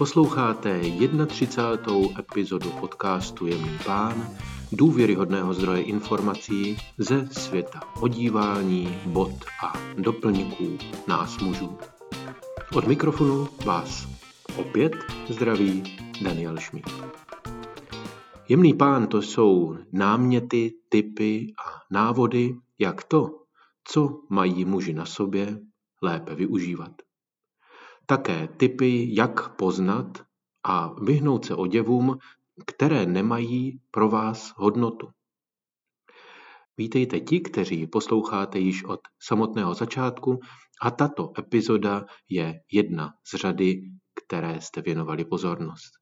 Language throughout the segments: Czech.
Posloucháte 31. epizodu podcastu Jemný pán, důvěryhodného zdroje informací ze světa odívání, bod a doplňků nás mužů. Od mikrofonu vás opět zdraví Daniel Šmíd. Jemný pán to jsou náměty, typy a návody, jak to, co mají muži na sobě, lépe využívat. Také typy, jak poznat a vyhnout se oděvům, které nemají pro vás hodnotu. Vítejte ti, kteří posloucháte již od samotného začátku a tato epizoda je jedna z řady, které jste věnovali pozornost.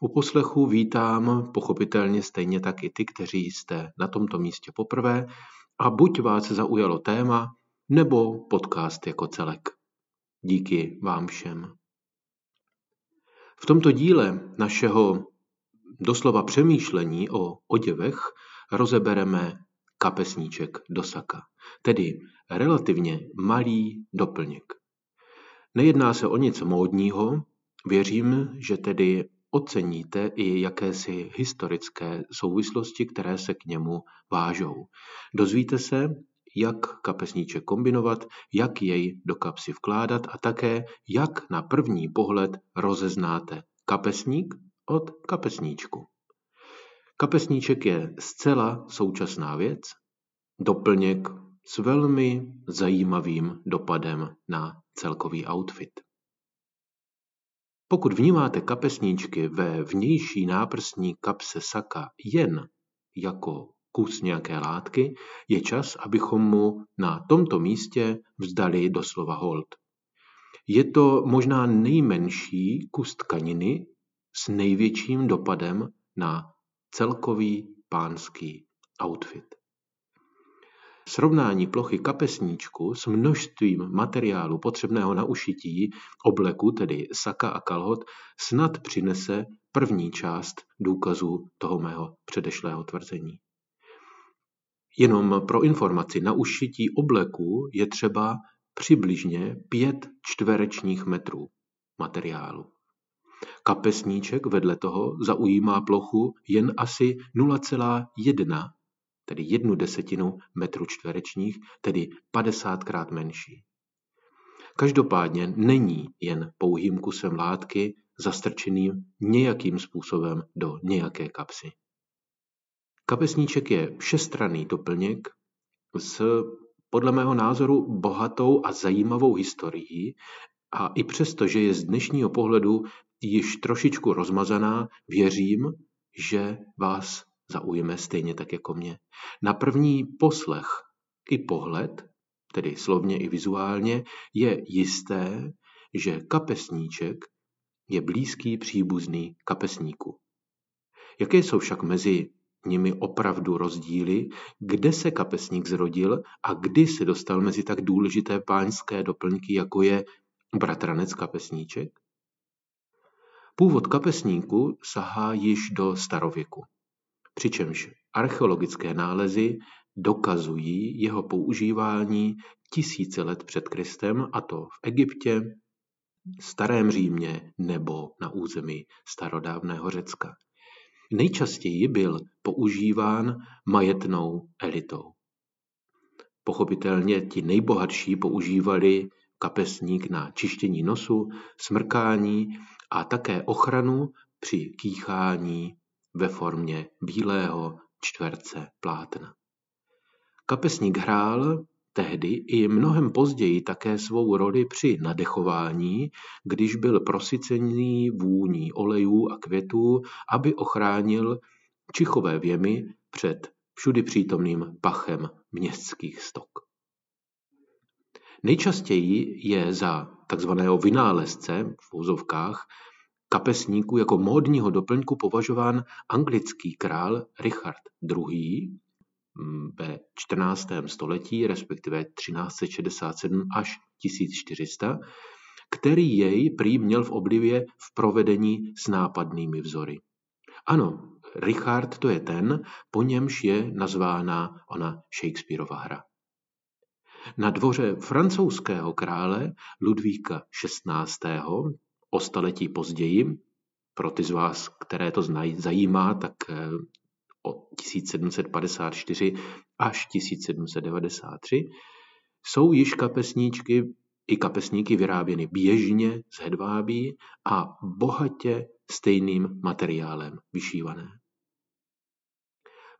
U poslechu vítám pochopitelně stejně tak i ty, kteří jste na tomto místě poprvé a buď vás zaujalo téma, nebo podcast jako celek. Díky vám všem. V tomto díle našeho doslova přemýšlení o oděvech rozebereme kapesníček do saka, tedy relativně malý doplněk. Nejedná se o nic módního, věřím, že tedy oceníte i jakési historické souvislosti, které se k němu vážou. Dozvíte se, jak kapesníček kombinovat, jak jej do kapsy vkládat a také, jak na první pohled rozeznáte kapesník od kapesníčku. Kapesníček je zcela současná věc, doplněk s velmi zajímavým dopadem na celkový outfit. Pokud vnímáte kapesníčky ve vnější náprsní kapse saka jen jako kus nějaké látky, je čas, abychom mu na tomto místě vzdali doslova hold. Je to možná nejmenší kus tkaniny s největším dopadem na celkový pánský outfit. Srovnání plochy kapesníčku s množstvím materiálu potřebného na ušití obleku, tedy saka a kalhot, snad přinese první část důkazů toho mého předešlého tvrzení. Jenom pro informaci, na ušití obleku je třeba přibližně 5 čtverečních metrů materiálu. Kapesníček vedle toho zaujímá plochu jen asi 0,1, tedy jednu desetinu metru čtverečních, tedy 50 krát menší. Každopádně není jen pouhým kusem látky zastrčeným nějakým způsobem do nějaké kapsy. Kapesníček je všestranný doplněk s podle mého názoru bohatou a zajímavou historií a i přesto, že je z dnešního pohledu již trošičku rozmazaná, věřím, že vás zaujme stejně tak jako mě. Na první poslech i pohled, tedy slovně i vizuálně, je jisté, že kapesníček je blízký příbuzný kapesníku. Jaké jsou však mezi nimi opravdu rozdíly, kde se kapesník zrodil a kdy se dostal mezi tak důležité páňské doplňky, jako je bratranec kapesníček? Původ kapesníku sahá již do starověku, přičemž archeologické nálezy dokazují jeho používání tisíce let před Kristem, a to v Egyptě, starém Římě nebo na území starodávného Řecka. Nejčastěji byl používán majetnou elitou. Pochopitelně ti nejbohatší používali kapesník na čištění nosu, smrkání a také ochranu při kýchání ve formě bílého čtverce plátna. Kapesník hrál tehdy i mnohem později také svou roli při nadechování, když byl prosycený vůní olejů a květů, aby ochránil čichové věmy před všudy přítomným pachem městských stok. Nejčastěji je za takzvaného vynálezce v úzovkách kapesníku jako módního doplňku považován anglický král Richard II. Ve 14. století, respektive 1367 až 1400, který jej prý měl v oblivě v provedení s nápadnými vzory. Ano, Richard to je ten, po němž je nazvána ona Shakespeareova hra. Na dvoře francouzského krále Ludvíka XVI. o staletí později, pro ty z vás, které to zajímá, tak eh, od 1754 až 1793 jsou již kapesníčky i kapesníky vyráběny běžně z hedvábí a bohatě stejným materiálem vyšívané.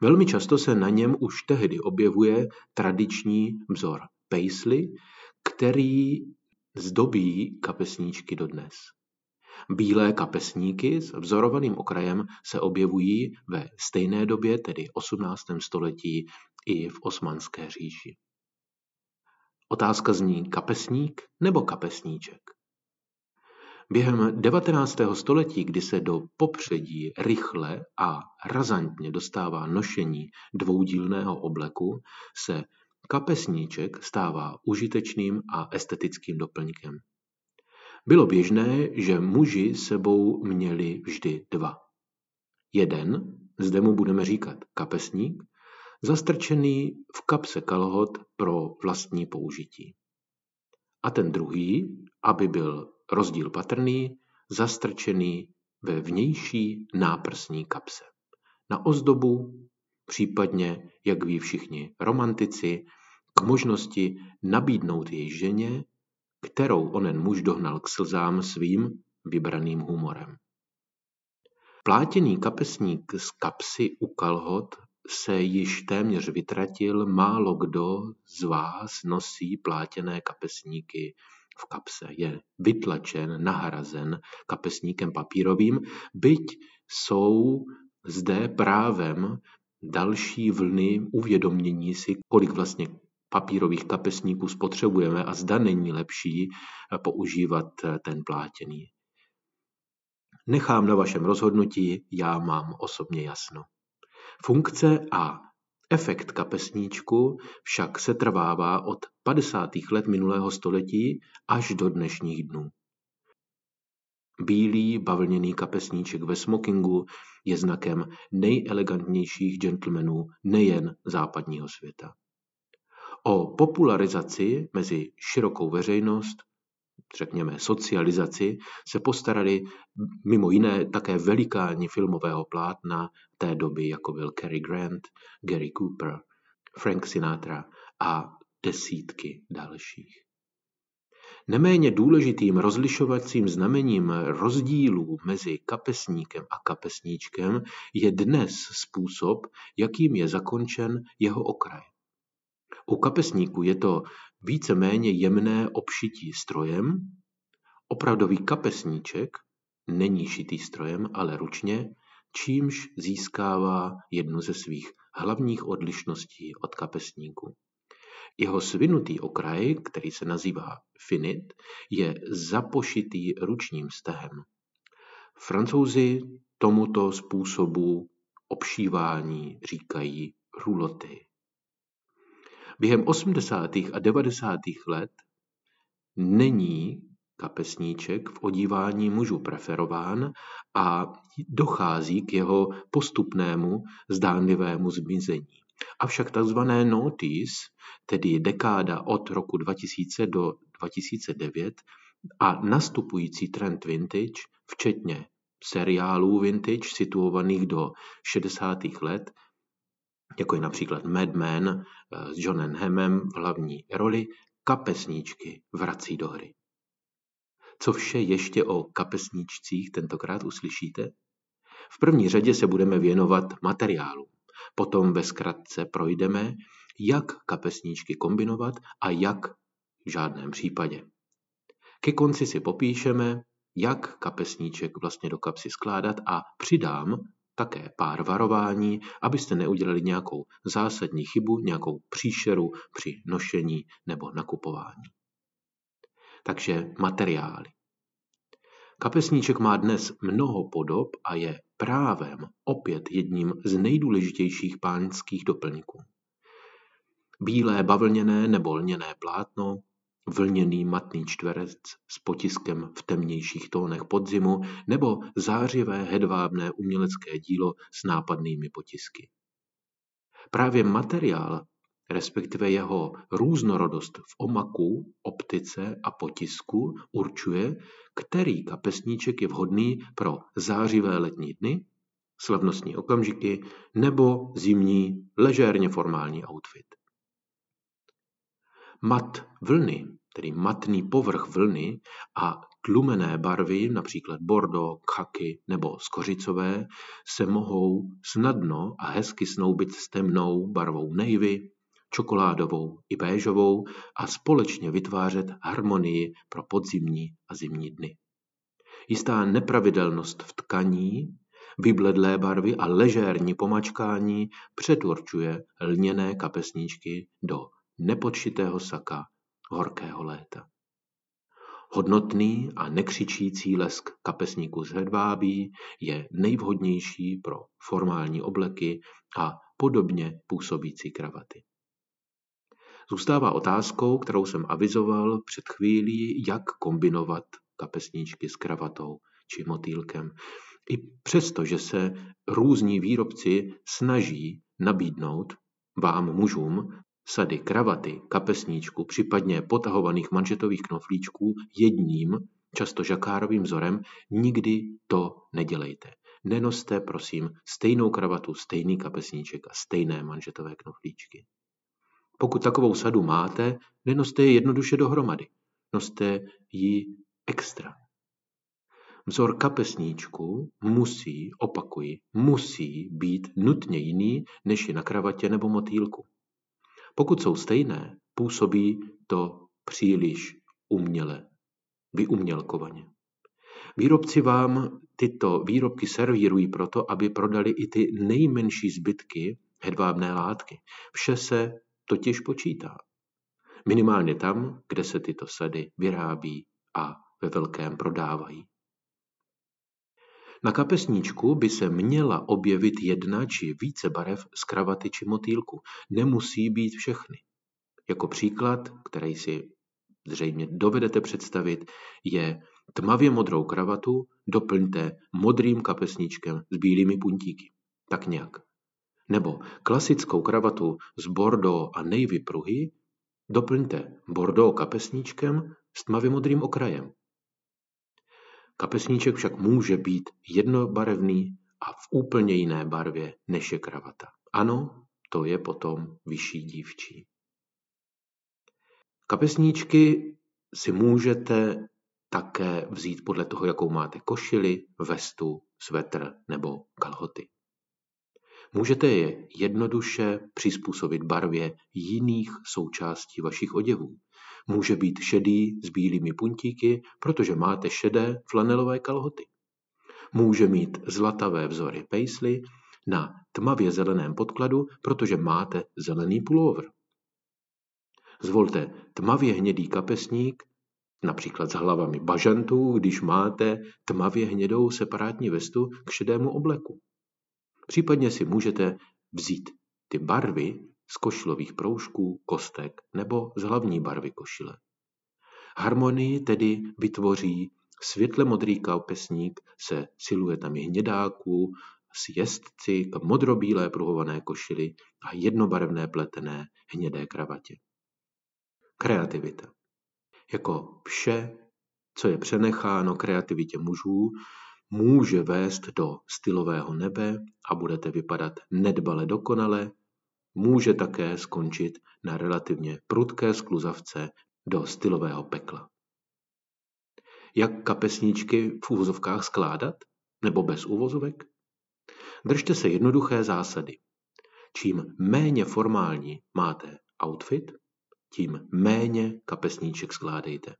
Velmi často se na něm už tehdy objevuje tradiční vzor paisley, který zdobí kapesníčky dodnes. Bílé kapesníky s vzorovaným okrajem se objevují ve stejné době, tedy 18. století, i v Osmanské říši. Otázka zní kapesník nebo kapesníček. Během 19. století, kdy se do popředí rychle a razantně dostává nošení dvoudílného obleku, se kapesníček stává užitečným a estetickým doplňkem. Bylo běžné, že muži sebou měli vždy dva. Jeden, zde mu budeme říkat kapesník, zastrčený v kapse kalhot pro vlastní použití. A ten druhý, aby byl rozdíl patrný, zastrčený ve vnější náprsní kapse. Na ozdobu, případně, jak ví všichni romantici, k možnosti nabídnout jej ženě, kterou onen muž dohnal k slzám svým vybraným humorem. Plátěný kapesník z kapsy u kalhot se již téměř vytratil, málo kdo z vás nosí plátěné kapesníky v kapse. Je vytlačen, nahrazen kapesníkem papírovým, byť jsou zde právem další vlny uvědomění si, kolik vlastně papírových kapesníků spotřebujeme a zda není lepší používat ten plátěný. Nechám na vašem rozhodnutí, já mám osobně jasno. Funkce a efekt kapesníčku však setrvává od 50. let minulého století až do dnešních dnů. Bílý bavlněný kapesníček ve smokingu je znakem nejelegantnějších gentlemanů nejen západního světa. O popularizaci mezi širokou veřejnost řekněme, socializaci, se postarali mimo jiné také velikáni filmového plátna té doby, jako byl Cary Grant, Gary Cooper, Frank Sinatra a desítky dalších. Neméně důležitým rozlišovacím znamením rozdílů mezi kapesníkem a kapesníčkem je dnes způsob, jakým je zakončen jeho okraj. U kapesníku je to víceméně jemné obšití strojem, opravdový kapesníček není šitý strojem, ale ručně, čímž získává jednu ze svých hlavních odlišností od kapesníku. Jeho svinutý okraj, který se nazývá finit, je zapošitý ručním stehem. Francouzi tomuto způsobu obšívání říkají ruloty. Během 80. a 90. let není kapesníček v odívání mužů preferován a dochází k jeho postupnému zdánlivému zmizení. Avšak tzv. notice, tedy dekáda od roku 2000 do 2009 a nastupující trend vintage, včetně seriálů vintage situovaných do 60. let, jako je například Mad Men eh, s Johnem Hemem v hlavní roli, kapesníčky vrací do hry. Co vše ještě o kapesníčcích tentokrát uslyšíte? V první řadě se budeme věnovat materiálu. Potom ve zkratce projdeme, jak kapesníčky kombinovat a jak v žádném případě. Ke konci si popíšeme, jak kapesníček vlastně do kapsy skládat a přidám také pár varování, abyste neudělali nějakou zásadní chybu, nějakou příšeru při nošení nebo nakupování. Takže materiály. Kapesníček má dnes mnoho podob a je právem opět jedním z nejdůležitějších pánských doplňků. Bílé bavlněné nebo lněné plátno, vlněný matný čtverec s potiskem v temnějších tónech podzimu nebo zářivé hedvábné umělecké dílo s nápadnými potisky. Právě materiál respektive jeho různorodost v omaku, optice a potisku určuje, který kapesníček je vhodný pro zářivé letní dny, slavnostní okamžiky nebo zimní, ležérně formální outfit. Mat vlny, tedy matný povrch vlny a tlumené barvy, například bordo, khaky nebo skořicové, se mohou snadno a hezky snoubit s temnou barvou navy, čokoládovou i béžovou a společně vytvářet harmonii pro podzimní a zimní dny. Jistá nepravidelnost v tkaní, vybledlé barvy a ležérní pomačkání předurčuje lněné kapesníčky do nepočitého saka horkého léta. Hodnotný a nekřičící lesk kapesníku z hedvábí je nejvhodnější pro formální obleky a podobně působící kravaty. Zůstává otázkou, kterou jsem avizoval před chvílí, jak kombinovat kapesníčky s kravatou či motýlkem. I přesto, že se různí výrobci snaží nabídnout vám mužům sady kravaty, kapesníčku, případně potahovaných manžetových knoflíčků jedním, často žakárovým vzorem, nikdy to nedělejte. Nenoste, prosím, stejnou kravatu, stejný kapesníček a stejné manžetové knoflíčky. Pokud takovou sadu máte, nenoste je jednoduše dohromady. Noste ji extra. Vzor kapesníčku musí, opakuji, musí být nutně jiný, než je na kravatě nebo motýlku. Pokud jsou stejné, působí to příliš uměle, vyumělkovaně. Výrobci vám tyto výrobky servírují proto, aby prodali i ty nejmenší zbytky hedvábné látky. Vše se totiž počítá. Minimálně tam, kde se tyto sady vyrábí a ve velkém prodávají. Na kapesníčku by se měla objevit jedna či více barev z kravaty či motýlku. Nemusí být všechny. Jako příklad, který si zřejmě dovedete představit, je tmavě modrou kravatu doplňte modrým kapesníčkem s bílými puntíky. Tak nějak. Nebo klasickou kravatu z bordeaux a navy pruhy doplňte bordeaux kapesníčkem s tmavě modrým okrajem. Kapesníček však může být jednobarevný a v úplně jiné barvě než je kravata. Ano, to je potom vyšší dívčí. Kapesníčky si můžete také vzít podle toho, jakou máte košili, vestu, svetr nebo kalhoty. Můžete je jednoduše přizpůsobit barvě jiných součástí vašich oděvů. Může být šedý s bílými puntíky, protože máte šedé flanelové kalhoty. Může mít zlatavé vzory paisley na tmavě zeleném podkladu, protože máte zelený pullover. Zvolte tmavě hnědý kapesník, například s hlavami bažantů, když máte tmavě hnědou separátní vestu k šedému obleku. Případně si můžete vzít ty barvy z košilových proužků, kostek nebo z hlavní barvy košile. Harmonii tedy vytvoří světle modrý kapesník se siluetami hnědáků, s jezdci k modrobílé pruhované košili a jednobarevné pletené hnědé kravatě. Kreativita. Jako vše, co je přenecháno kreativitě mužů, může vést do stylového nebe a budete vypadat nedbale dokonale, může také skončit na relativně prudké skluzavce do stylového pekla. Jak kapesníčky v úvozovkách skládat? Nebo bez úvozovek? Držte se jednoduché zásady. Čím méně formální máte outfit, tím méně kapesníček skládejte.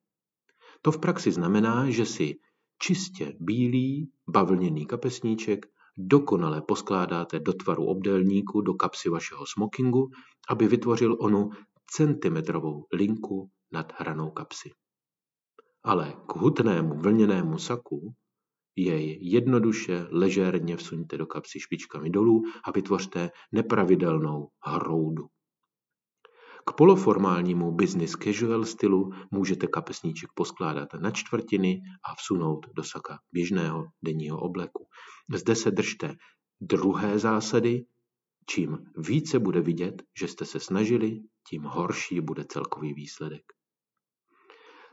To v praxi znamená, že si čistě bílý bavlněný kapesníček dokonale poskládáte do tvaru obdélníku do kapsy vašeho smokingu, aby vytvořil onu centimetrovou linku nad hranou kapsy. Ale k hutnému vlněnému saku jej jednoduše ležérně vsuňte do kapsy špičkami dolů a vytvořte nepravidelnou hroudu. K poloformálnímu business casual stylu můžete kapesníček poskládat na čtvrtiny a vsunout do saka běžného denního obleku. Zde se držte druhé zásady, čím více bude vidět, že jste se snažili, tím horší bude celkový výsledek.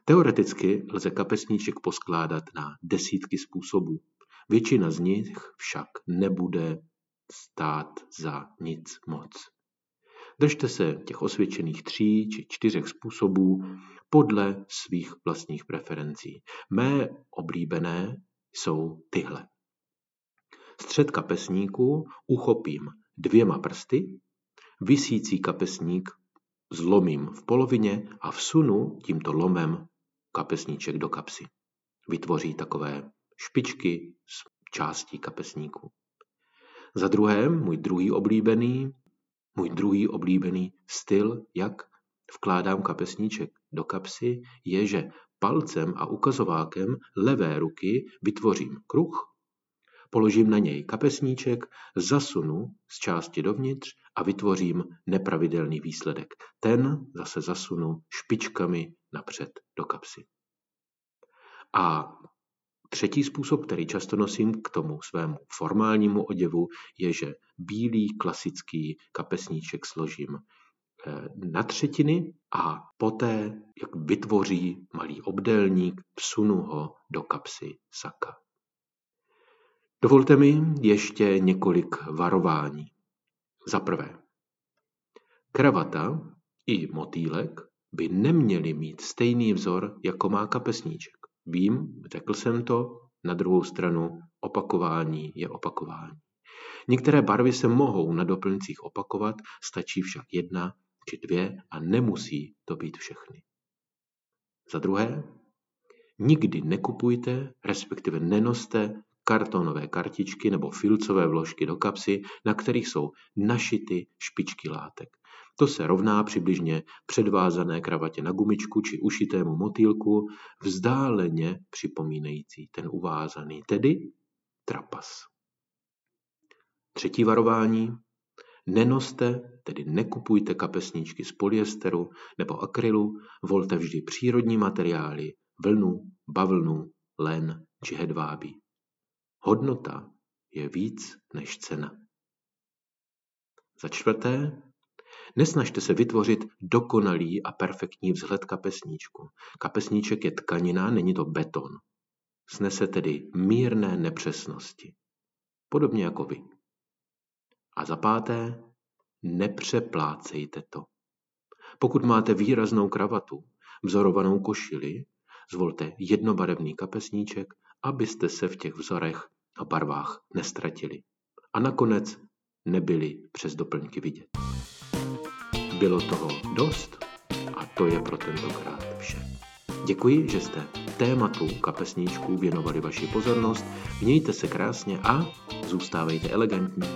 Teoreticky lze kapesníček poskládat na desítky způsobů. Většina z nich však nebude stát za nic moc. Držte se těch osvědčených tří či čtyřech způsobů podle svých vlastních preferencí. Mé oblíbené jsou tyhle. Střed kapesníku uchopím dvěma prsty, vysící kapesník zlomím v polovině a vsunu tímto lomem kapesníček do kapsy. Vytvoří takové špičky z částí kapesníku. Za druhé, můj druhý oblíbený, můj druhý oblíbený styl, jak vkládám kapesníček do kapsy, je, že palcem a ukazovákem levé ruky vytvořím kruh, položím na něj kapesníček, zasunu z části dovnitř a vytvořím nepravidelný výsledek. Ten zase zasunu špičkami napřed do kapsy. A třetí způsob, který často nosím k tomu svému formálnímu oděvu, je, že bílý klasický kapesníček složím eh, na třetiny a poté, jak vytvoří malý obdélník, vsunu ho do kapsy saka. Dovolte mi ještě několik varování. Za prvé, kravata i motýlek by neměly mít stejný vzor, jako má kapesníček. Vím, řekl jsem to, na druhou stranu opakování je opakování. Některé barvy se mohou na doplňcích opakovat, stačí však jedna či dvě a nemusí to být všechny. Za druhé, nikdy nekupujte, respektive nenoste kartonové kartičky nebo filcové vložky do kapsy, na kterých jsou našity špičky látek. To se rovná přibližně předvázané kravatě na gumičku či ušitému motýlku, vzdáleně připomínající ten uvázaný, tedy trapas. Třetí varování. Nenoste, tedy nekupujte kapesníčky z polyesteru nebo akrylu, volte vždy přírodní materiály, vlnu, bavlnu, len či hedvábí. Hodnota je víc než cena. Za čtvrté, nesnažte se vytvořit dokonalý a perfektní vzhled kapesníčku. Kapesníček je tkanina, není to beton. Snese tedy mírné nepřesnosti. Podobně jako vy. A za páté, nepřeplácejte to. Pokud máte výraznou kravatu, vzorovanou košili, zvolte jednobarevný kapesníček abyste se v těch vzorech a barvách nestratili. A nakonec nebyli přes doplňky vidět. Bylo toho dost a to je pro tentokrát vše. Děkuji, že jste tématu kapesníčků věnovali vaši pozornost. Mějte se krásně a zůstávejte elegantní.